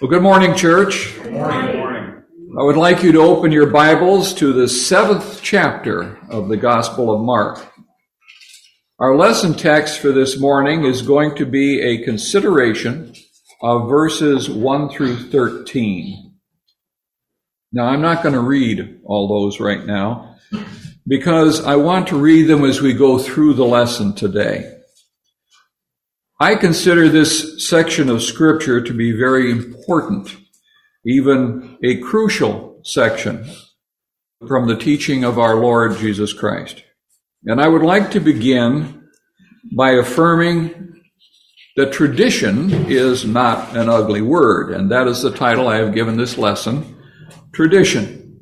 Well, good morning, church. Good morning. I would like you to open your Bibles to the seventh chapter of the Gospel of Mark. Our lesson text for this morning is going to be a consideration of verses 1 through 13. Now, I'm not going to read all those right now because I want to read them as we go through the lesson today. I consider this section of scripture to be very important, even a crucial section from the teaching of our Lord Jesus Christ. And I would like to begin by affirming that tradition is not an ugly word, and that is the title I have given this lesson, Tradition.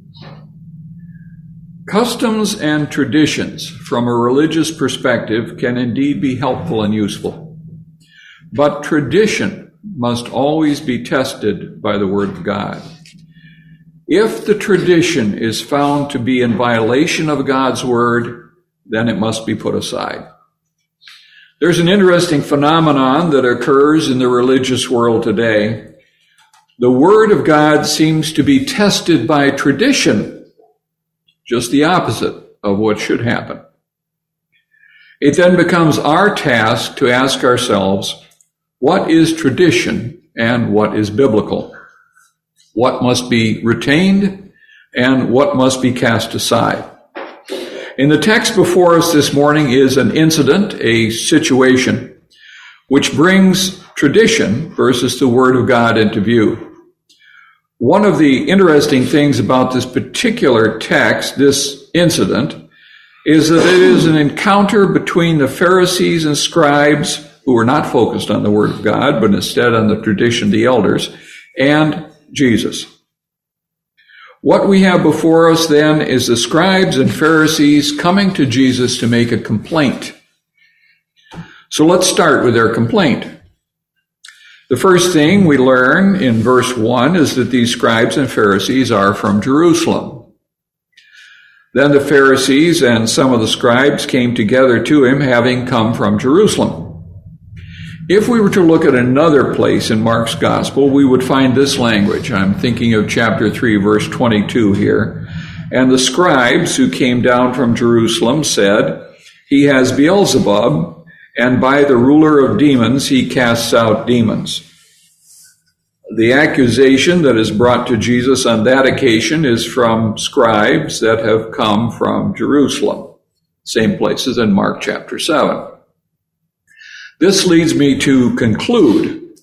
Customs and traditions from a religious perspective can indeed be helpful and useful. But tradition must always be tested by the Word of God. If the tradition is found to be in violation of God's Word, then it must be put aside. There's an interesting phenomenon that occurs in the religious world today. The Word of God seems to be tested by tradition, just the opposite of what should happen. It then becomes our task to ask ourselves, what is tradition and what is biblical? What must be retained and what must be cast aside? In the text before us this morning is an incident, a situation, which brings tradition versus the Word of God into view. One of the interesting things about this particular text, this incident, is that it is an encounter between the Pharisees and scribes who were not focused on the Word of God, but instead on the tradition of the elders, and Jesus. What we have before us then is the scribes and Pharisees coming to Jesus to make a complaint. So let's start with their complaint. The first thing we learn in verse 1 is that these scribes and Pharisees are from Jerusalem. Then the Pharisees and some of the scribes came together to him, having come from Jerusalem. If we were to look at another place in Mark's gospel, we would find this language. I'm thinking of chapter 3, verse 22 here. And the scribes who came down from Jerusalem said, He has Beelzebub, and by the ruler of demons he casts out demons. The accusation that is brought to Jesus on that occasion is from scribes that have come from Jerusalem. Same places in Mark chapter 7. This leads me to conclude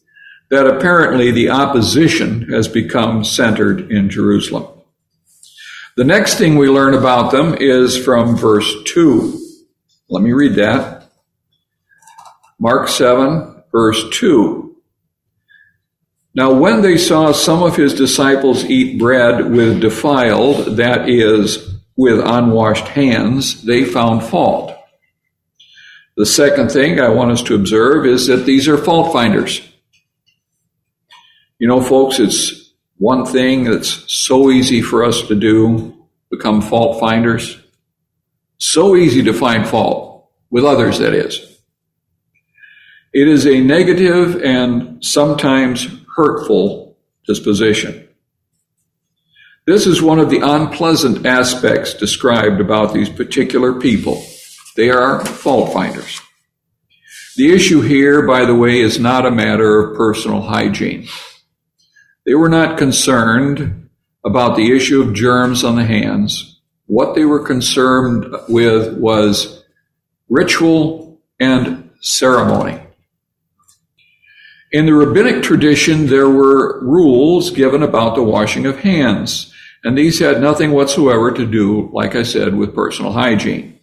that apparently the opposition has become centered in Jerusalem. The next thing we learn about them is from verse 2. Let me read that. Mark 7, verse 2. Now, when they saw some of his disciples eat bread with defiled, that is, with unwashed hands, they found fault. The second thing I want us to observe is that these are fault finders. You know, folks, it's one thing that's so easy for us to do, become fault finders. So easy to find fault with others, that is. It is a negative and sometimes hurtful disposition. This is one of the unpleasant aspects described about these particular people. They are fault finders. The issue here, by the way, is not a matter of personal hygiene. They were not concerned about the issue of germs on the hands. What they were concerned with was ritual and ceremony. In the rabbinic tradition, there were rules given about the washing of hands, and these had nothing whatsoever to do, like I said, with personal hygiene.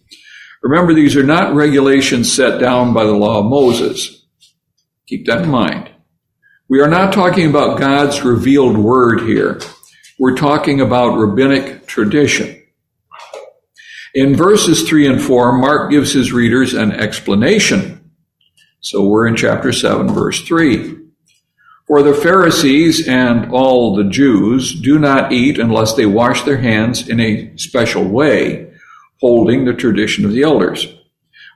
Remember, these are not regulations set down by the law of Moses. Keep that in mind. We are not talking about God's revealed word here. We're talking about rabbinic tradition. In verses 3 and 4, Mark gives his readers an explanation. So we're in chapter 7, verse 3. For the Pharisees and all the Jews do not eat unless they wash their hands in a special way holding the tradition of the elders.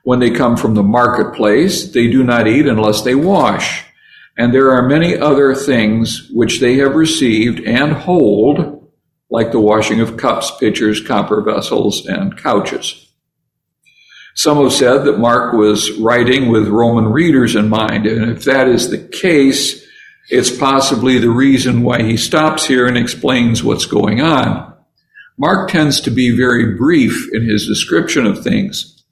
When they come from the marketplace, they do not eat unless they wash, and there are many other things which they have received and hold, like the washing of cups, pitchers, copper vessels, and couches. Some have said that Mark was writing with Roman readers in mind, and if that is the case, it's possibly the reason why he stops here and explains what's going on. Mark tends to be very brief in his description of things,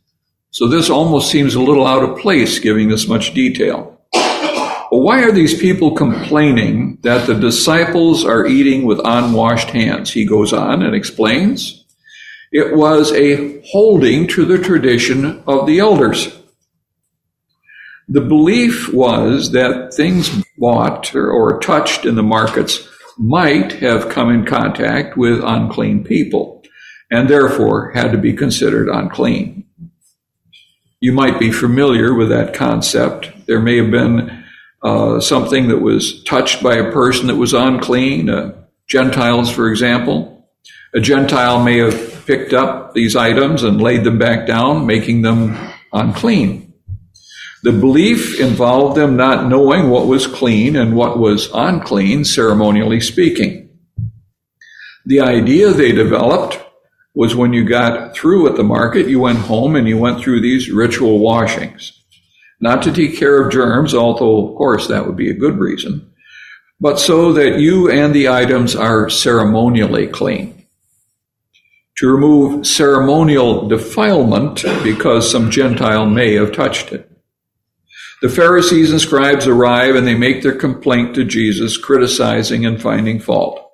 so this almost seems a little out of place giving this much detail. Well, why are these people complaining that the disciples are eating with unwashed hands? He goes on and explains. It was a holding to the tradition of the elders. The belief was that things bought or touched in the markets might have come in contact with unclean people and therefore had to be considered unclean. You might be familiar with that concept. There may have been uh, something that was touched by a person that was unclean, uh, Gentiles, for example. A Gentile may have picked up these items and laid them back down, making them unclean. The belief involved them not knowing what was clean and what was unclean, ceremonially speaking. The idea they developed was when you got through at the market, you went home and you went through these ritual washings not to take care of germs, although of course that would be a good reason, but so that you and the items are ceremonially clean. To remove ceremonial defilement because some Gentile may have touched it. The Pharisees and scribes arrive and they make their complaint to Jesus, criticizing and finding fault.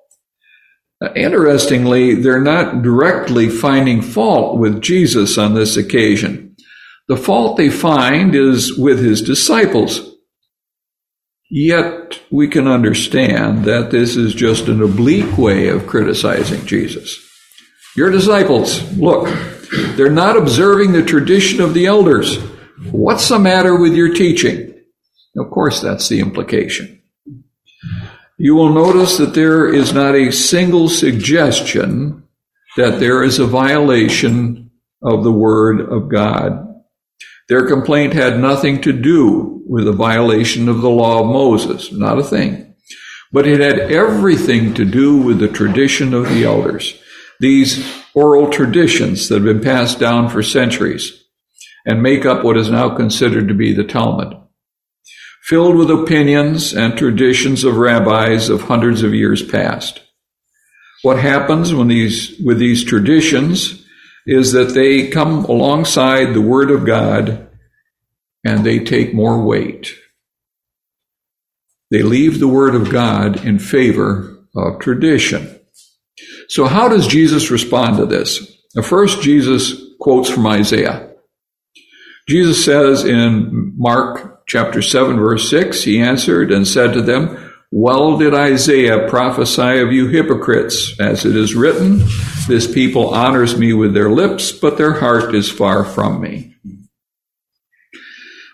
Interestingly, they're not directly finding fault with Jesus on this occasion. The fault they find is with his disciples. Yet we can understand that this is just an oblique way of criticizing Jesus. Your disciples, look, they're not observing the tradition of the elders. What's the matter with your teaching? Of course, that's the implication. You will notice that there is not a single suggestion that there is a violation of the Word of God their complaint had nothing to do with a violation of the law of Moses, not a thing. But it had everything to do with the tradition of the elders, these oral traditions that have been passed down for centuries and make up what is now considered to be the Talmud. Filled with opinions and traditions of rabbis of hundreds of years past. What happens when these, with these traditions is that they come alongside the Word of God and they take more weight. They leave the Word of God in favor of tradition. So, how does Jesus respond to this? Now, first, Jesus quotes from Isaiah. Jesus says in Mark chapter 7, verse 6, He answered and said to them, well did Isaiah prophesy of you hypocrites, as it is written, This people honors me with their lips, but their heart is far from me.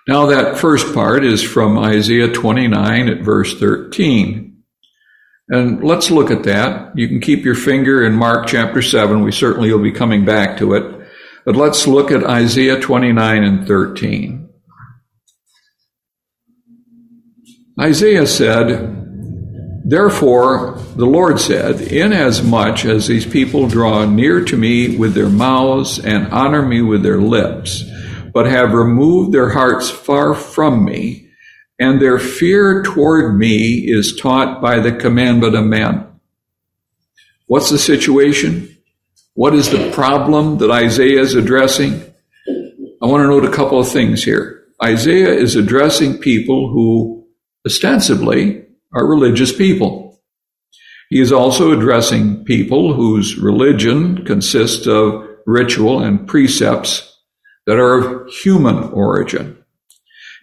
Now, that first part is from Isaiah 29 at verse 13. And let's look at that. You can keep your finger in Mark chapter 7. We certainly will be coming back to it. But let's look at Isaiah 29 and 13. Isaiah said, Therefore, the Lord said, Inasmuch as these people draw near to me with their mouths and honor me with their lips, but have removed their hearts far from me, and their fear toward me is taught by the commandment of men. What's the situation? What is the problem that Isaiah is addressing? I want to note a couple of things here. Isaiah is addressing people who ostensibly are religious people. He is also addressing people whose religion consists of ritual and precepts that are of human origin.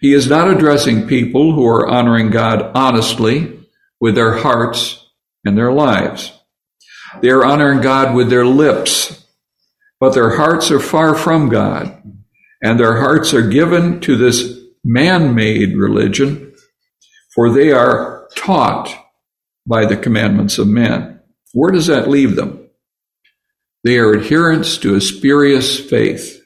He is not addressing people who are honoring God honestly with their hearts and their lives. They are honoring God with their lips, but their hearts are far from God, and their hearts are given to this man-made religion, for they are taught by the commandments of men. Where does that leave them? They are adherents to a spurious faith.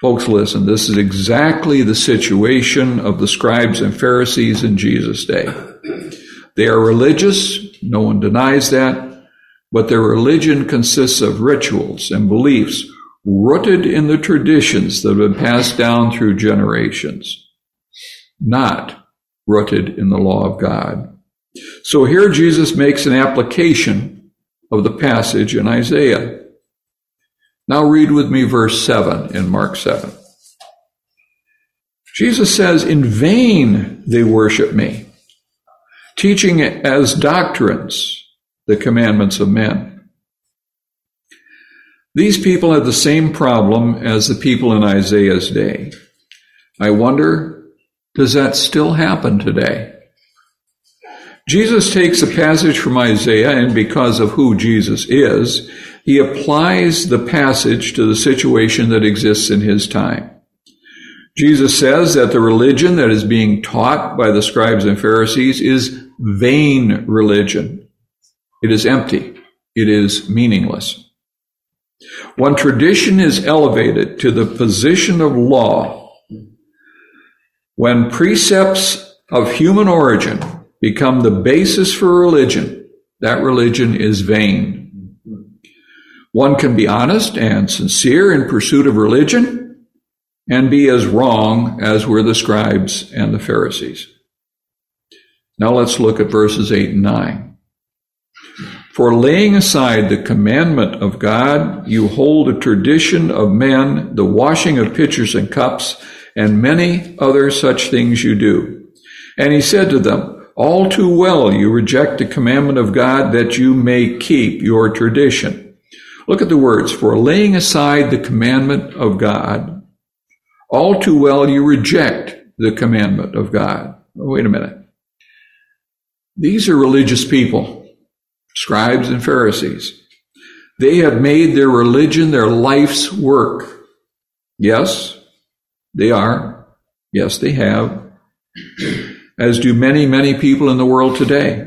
Folks, listen, this is exactly the situation of the scribes and Pharisees in Jesus' day. They are religious, no one denies that, but their religion consists of rituals and beliefs rooted in the traditions that have been passed down through generations, not rooted in the law of God. So here Jesus makes an application of the passage in Isaiah. Now read with me verse 7 in Mark 7. Jesus says, In vain they worship me, teaching as doctrines the commandments of men. These people had the same problem as the people in Isaiah's day. I wonder, does that still happen today? Jesus takes a passage from Isaiah, and because of who Jesus is, he applies the passage to the situation that exists in his time. Jesus says that the religion that is being taught by the scribes and Pharisees is vain religion. It is empty. It is meaningless. When tradition is elevated to the position of law, when precepts of human origin become the basis for religion, that religion is vain. One can be honest and sincere in pursuit of religion and be as wrong as were the scribes and the Pharisees. Now let's look at verses 8 and 9. For laying aside the commandment of God, you hold a tradition of men, the washing of pitchers and cups, and many other such things you do. And he said to them, all too well you reject the commandment of God that you may keep your tradition. Look at the words, for laying aside the commandment of God, all too well you reject the commandment of God. Wait a minute. These are religious people, scribes and Pharisees. They have made their religion their life's work. Yes, they are. Yes, they have as do many, many people in the world today.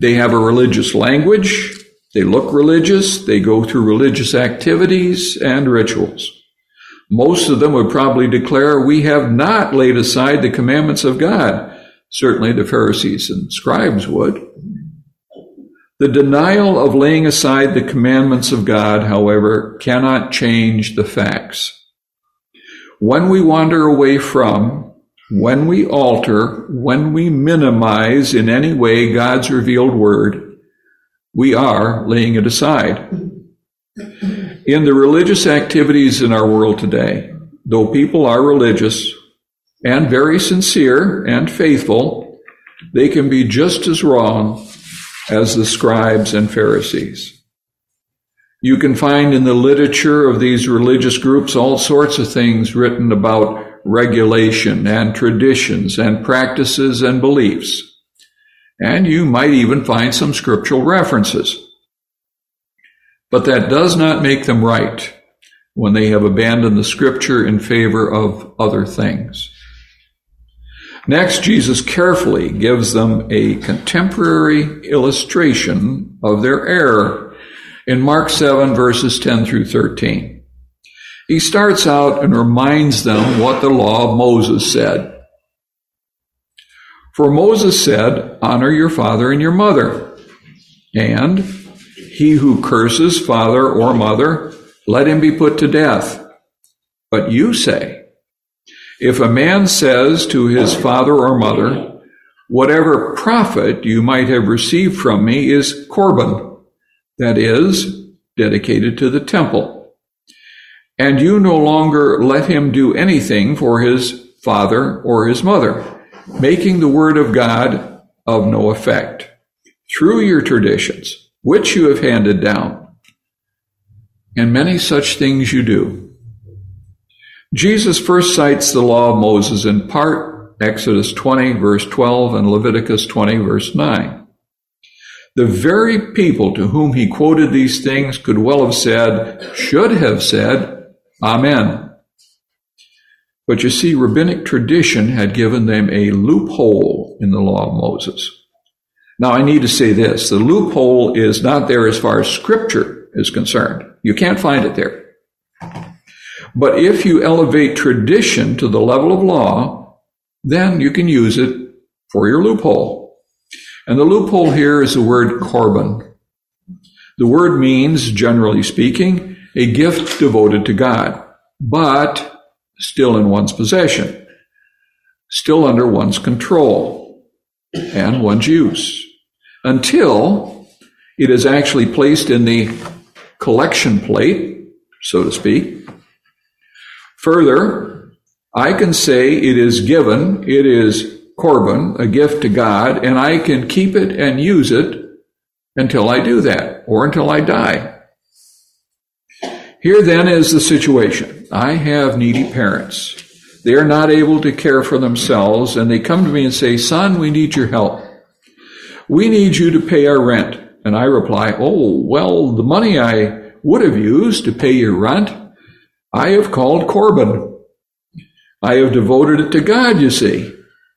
They have a religious language, they look religious, they go through religious activities and rituals. Most of them would probably declare, We have not laid aside the commandments of God. Certainly the Pharisees and scribes would. The denial of laying aside the commandments of God, however, cannot change the facts. When we wander away from when we alter, when we minimize in any way God's revealed word, we are laying it aside. In the religious activities in our world today, though people are religious and very sincere and faithful, they can be just as wrong as the scribes and Pharisees. You can find in the literature of these religious groups all sorts of things written about regulation and traditions and practices and beliefs. And you might even find some scriptural references. But that does not make them right when they have abandoned the scripture in favor of other things. Next, Jesus carefully gives them a contemporary illustration of their error in Mark 7 verses 10 through 13. He starts out and reminds them what the law of Moses said. For Moses said, Honor your father and your mother. And he who curses father or mother, let him be put to death. But you say, if a man says to his father or mother, whatever profit you might have received from me is korban, that is, dedicated to the temple and you no longer let him do anything for his father or his mother, making the word of God of no effect through your traditions, which you have handed down. And many such things you do. Jesus first cites the law of Moses in part, Exodus 20 verse 12 and Leviticus 20 verse 9. The very people to whom he quoted these things could well have said, should have said, Amen. But you see, rabbinic tradition had given them a loophole in the law of Moses. Now, I need to say this the loophole is not there as far as scripture is concerned. You can't find it there. But if you elevate tradition to the level of law, then you can use it for your loophole. And the loophole here is the word korban. The word means, generally speaking, a gift devoted to God, but still in one's possession, still under one's control and one's use, until it is actually placed in the collection plate, so to speak. Further, I can say it is given, it is korban, a gift to God, and I can keep it and use it until I do that or until I die. Here then is the situation. I have needy parents. They are not able to care for themselves, and they come to me and say, Son, we need your help. We need you to pay our rent. And I reply, Oh, well, the money I would have used to pay your rent, I have called korban. I have devoted it to God, you see.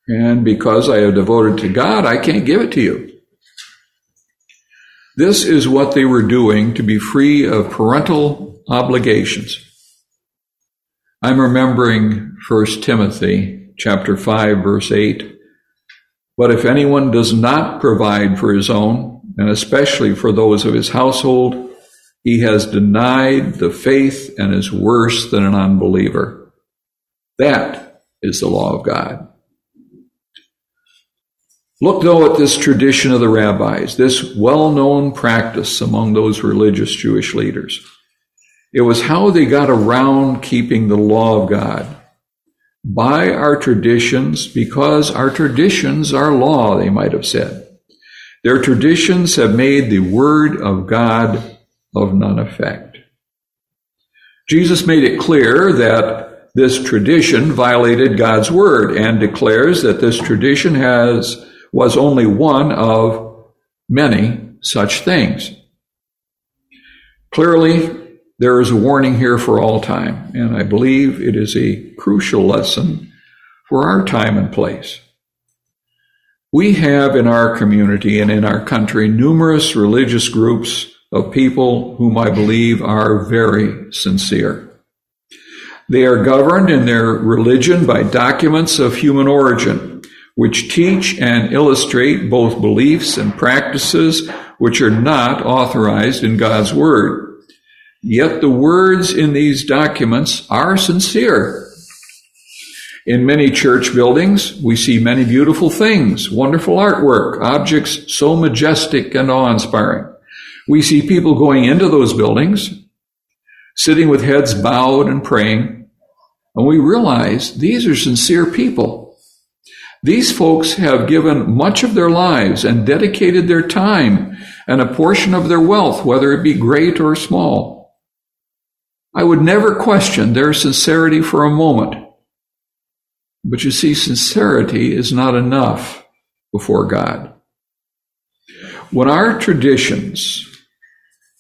And because I have devoted to God, I can't give it to you. This is what they were doing to be free of parental obligations. I'm remembering 1 Timothy chapter 5 verse 8. But if anyone does not provide for his own, and especially for those of his household, he has denied the faith and is worse than an unbeliever. That is the law of God. Look, though, at this tradition of the rabbis, this well known practice among those religious Jewish leaders. It was how they got around keeping the law of God. By our traditions, because our traditions are law, they might have said. Their traditions have made the word of God of none effect. Jesus made it clear that this tradition violated God's word and declares that this tradition has was only one of many such things. Clearly, there is a warning here for all time, and I believe it is a crucial lesson for our time and place. We have in our community and in our country numerous religious groups of people whom I believe are very sincere. They are governed in their religion by documents of human origin which teach and illustrate both beliefs and practices which are not authorized in God's Word. Yet the words in these documents are sincere. In many church buildings, we see many beautiful things, wonderful artwork, objects so majestic and awe inspiring. We see people going into those buildings, sitting with heads bowed and praying, and we realize these are sincere people. These folks have given much of their lives and dedicated their time and a portion of their wealth, whether it be great or small. I would never question their sincerity for a moment. But you see, sincerity is not enough before God. When our traditions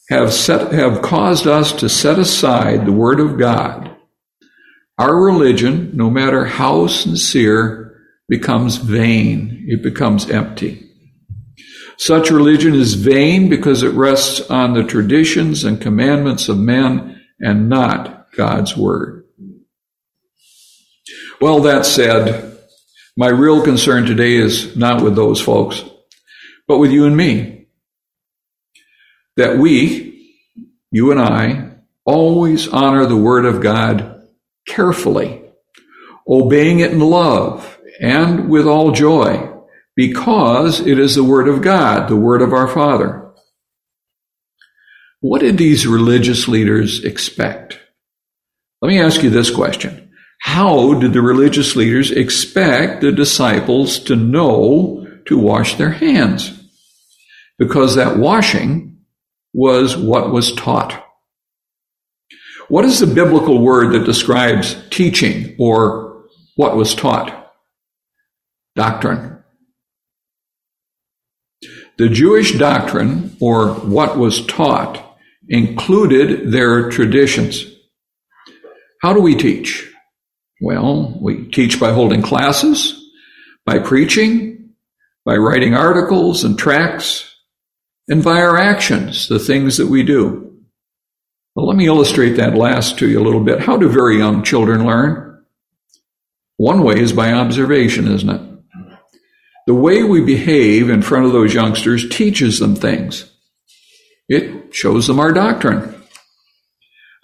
have set, have caused us to set aside the Word of God, our religion, no matter how sincere, becomes vain. It becomes empty. Such religion is vain because it rests on the traditions and commandments of men and not God's word. Well, that said, my real concern today is not with those folks, but with you and me. That we, you and I, always honor the word of God carefully, obeying it in love and with all joy, because it is the Word of God, the Word of our Father. What did these religious leaders expect? Let me ask you this question. How did the religious leaders expect the disciples to know to wash their hands? Because that washing was what was taught. What is the biblical word that describes teaching or what was taught? doctrine. The Jewish doctrine, or what was taught, included their traditions. How do we teach? Well, we teach by holding classes, by preaching, by writing articles and tracts, and by our actions, the things that we do. Well, let me illustrate that last to you a little bit. How do very young children learn? One way is by observation, isn't it? The way we behave in front of those youngsters teaches them things. It shows them our doctrine.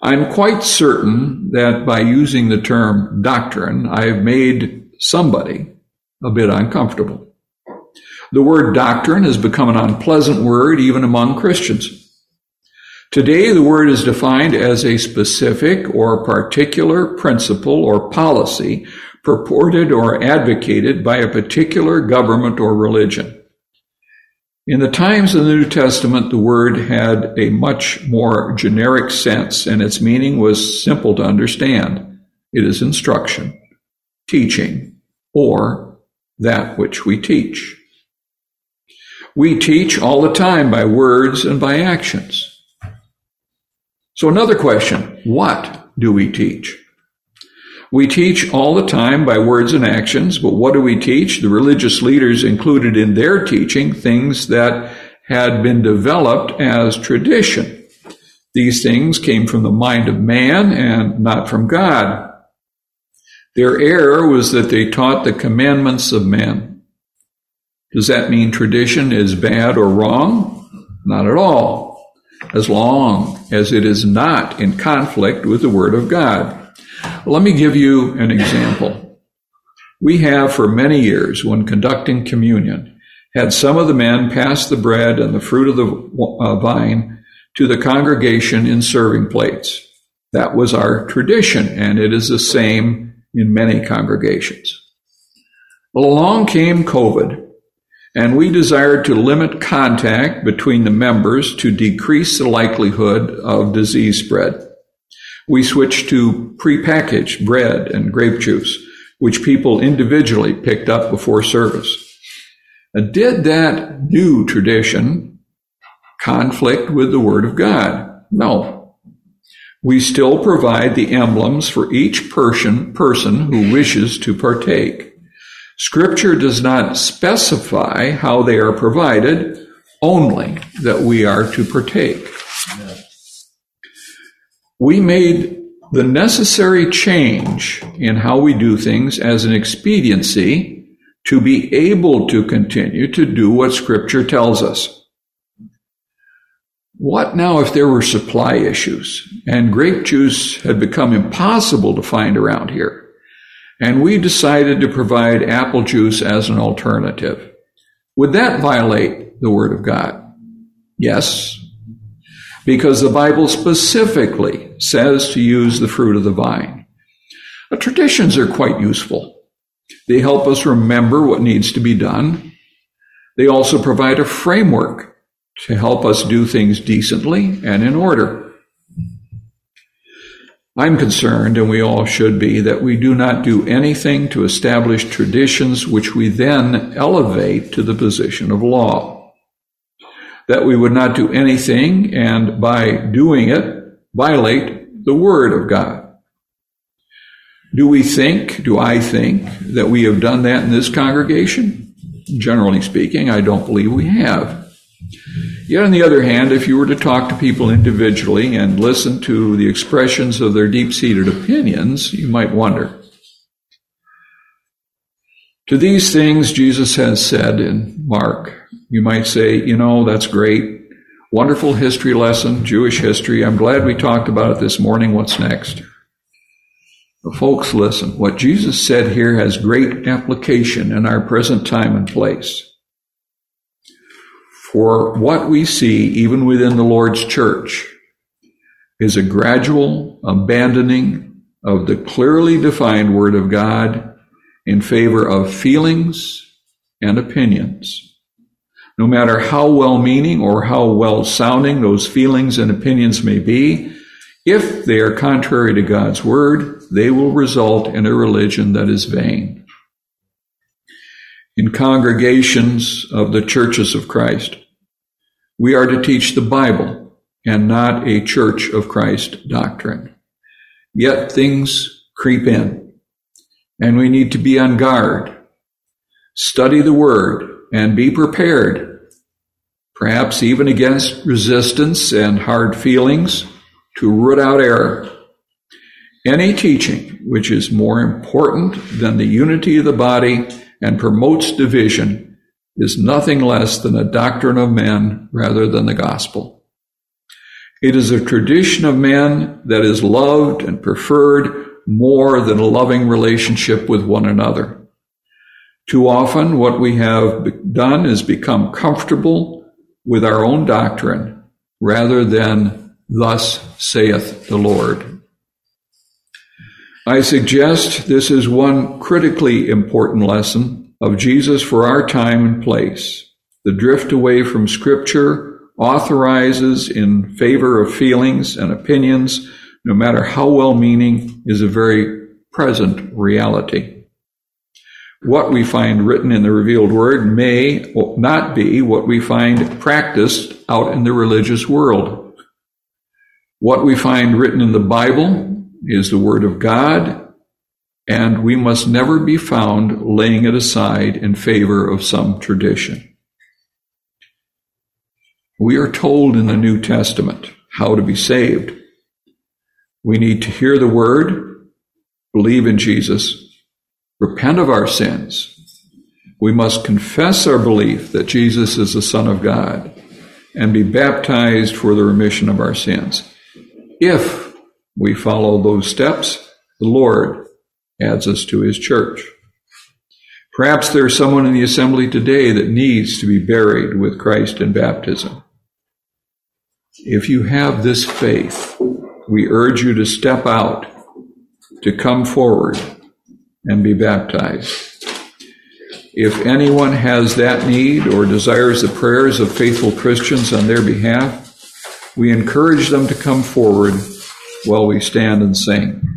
I'm quite certain that by using the term doctrine, I've made somebody a bit uncomfortable. The word doctrine has become an unpleasant word even among Christians. Today, the word is defined as a specific or particular principle or policy purported or advocated by a particular government or religion. In the times of the New Testament, the word had a much more generic sense, and its meaning was simple to understand. It is instruction, teaching, or that which we teach. We teach all the time by words and by actions. So, another question what do we teach? We teach all the time by words and actions, but what do we teach? The religious leaders included in their teaching things that had been developed as tradition. These things came from the mind of man and not from God. Their error was that they taught the commandments of men. Does that mean tradition is bad or wrong? Not at all, as long as it is not in conflict with the Word of God. Let me give you an example. We have for many years, when conducting communion, had some of the men pass the bread and the fruit of the uh, vine to the congregation in serving plates. That was our tradition, and it is the same in many congregations. Along came COVID, and we desired to limit contact between the members to decrease the likelihood of disease spread. We switched to prepackaged bread and grape juice, which people individually picked up before service. Did that new tradition conflict with the Word of God? No. We still provide the emblems for each person, person who wishes to partake. Scripture does not specify how they are provided, only that we are to partake we made the necessary change in how we do things as an expediency to be able to continue to do what Scripture tells us. What now if there were supply issues and grape juice had become impossible to find around here and we decided to provide apple juice as an alternative? Would that violate the Word of God? Yes, because the Bible specifically says to use the fruit of the vine. But traditions are quite useful. They help us remember what needs to be done. They also provide a framework to help us do things decently and in order. I'm concerned, and we all should be, that we do not do anything to establish traditions which we then elevate to the position of law that we would not do anything and by doing it violate the Word of God. Do we think, do I think, that we have done that in this congregation? Generally speaking, I don't believe we have. Yet, on the other hand, if you were to talk to people individually and listen to the expressions of their deep seated opinions, you might wonder. To these things, Jesus has said in Mark you might say, you know, that's great. Wonderful history lesson, Jewish history. I'm glad we talked about it this morning. What's next? But folks, listen. What Jesus said here has great application in our present time and place. For what we see, even within the Lord's church, is a gradual abandoning of the clearly defined Word of God in favor of feelings and opinions. No matter how well meaning or how well sounding those feelings and opinions may be, if they are contrary to God's word, they will result in a religion that is vain. In congregations of the churches of Christ, we are to teach the Bible and not a church of Christ doctrine. Yet things creep in, and we need to be on guard. Study the word and be prepared, perhaps even against resistance and hard feelings, to root out error. Any teaching which is more important than the unity of the body and promotes division is nothing less than a doctrine of men rather than the gospel. It is a tradition of men that is loved and preferred more than a loving relationship with one another. Too often, what we have done is become comfortable with our own doctrine rather than, Thus saith the Lord. I suggest this is one critically important lesson of Jesus for our time and place. The drift away from Scripture authorizes in favor of feelings and opinions, no matter how well meaning, is a very present reality. What we find written in the revealed word may not be what we find practiced out in the religious world. What we find written in the Bible is the Word of God, and we must never be found laying it aside in favor of some tradition. We are told in the New Testament how to be saved. We need to hear the Word, believe in Jesus, repent of our sins. We must confess our belief that Jesus is the Son of God and be baptized for the remission of our sins. If we follow those steps, the Lord adds us to his church. Perhaps there's someone in the assembly today that needs to be buried with Christ in baptism. If you have this faith, we urge you to step out, to come forward and be baptized. If anyone has that need or desires the prayers of faithful Christians on their behalf, we encourage them to come forward while we stand and sing.